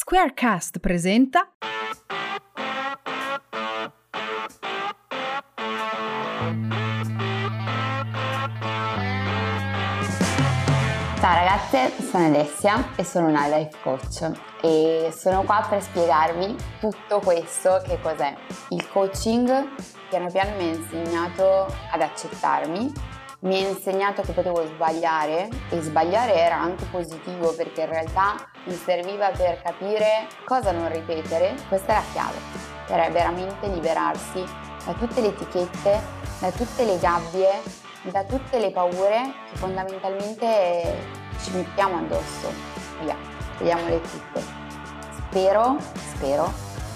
Squarecast presenta Ciao ragazze, sono Alessia e sono una life coach e sono qua per spiegarvi tutto questo che cos'è. Il coaching piano piano mi ha insegnato ad accettarmi, mi ha insegnato che potevo sbagliare e sbagliare era anche positivo perché in realtà mi serviva per capire cosa non ripetere, questa è la chiave, per veramente liberarsi da tutte le etichette, da tutte le gabbie da tutte le paure che fondamentalmente ci mettiamo addosso. Via, vediamole tutte. Spero, spero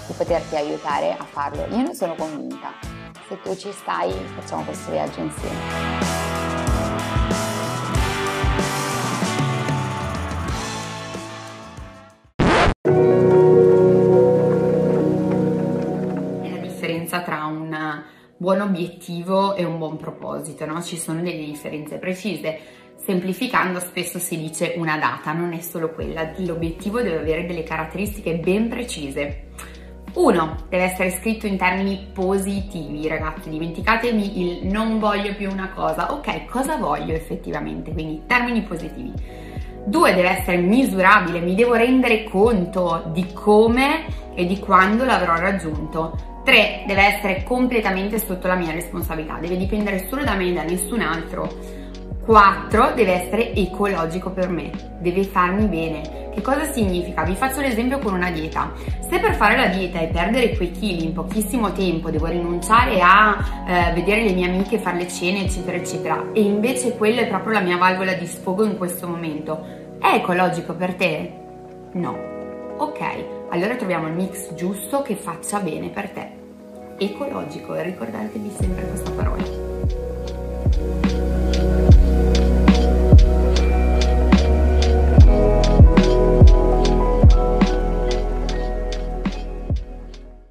di poterti aiutare a farlo. Io ne sono convinta. Se tu ci stai, facciamo questo viaggio insieme. differenza tra un buon obiettivo e un buon proposito, no? Ci sono delle differenze precise. Semplificando spesso si dice una data, non è solo quella, l'obiettivo deve avere delle caratteristiche ben precise. Uno, deve essere scritto in termini positivi, ragazzi, dimenticatevi il non voglio più una cosa, ok, cosa voglio effettivamente, quindi termini positivi. Due, deve essere misurabile, mi devo rendere conto di come e di quando l'avrò raggiunto. 3. Deve essere completamente sotto la mia responsabilità, deve dipendere solo da me e da nessun altro. 4. Deve essere ecologico per me, deve farmi bene. Che cosa significa? Vi faccio l'esempio con una dieta. Se per fare la dieta e perdere quei chili in pochissimo tempo devo rinunciare a eh, vedere le mie amiche, fare le cene, eccetera, eccetera, e invece quella è proprio la mia valvola di sfogo in questo momento, è ecologico per te? No. Ok, allora troviamo il mix giusto che faccia bene per te. Ecologico, ricordatevi sempre questa parola.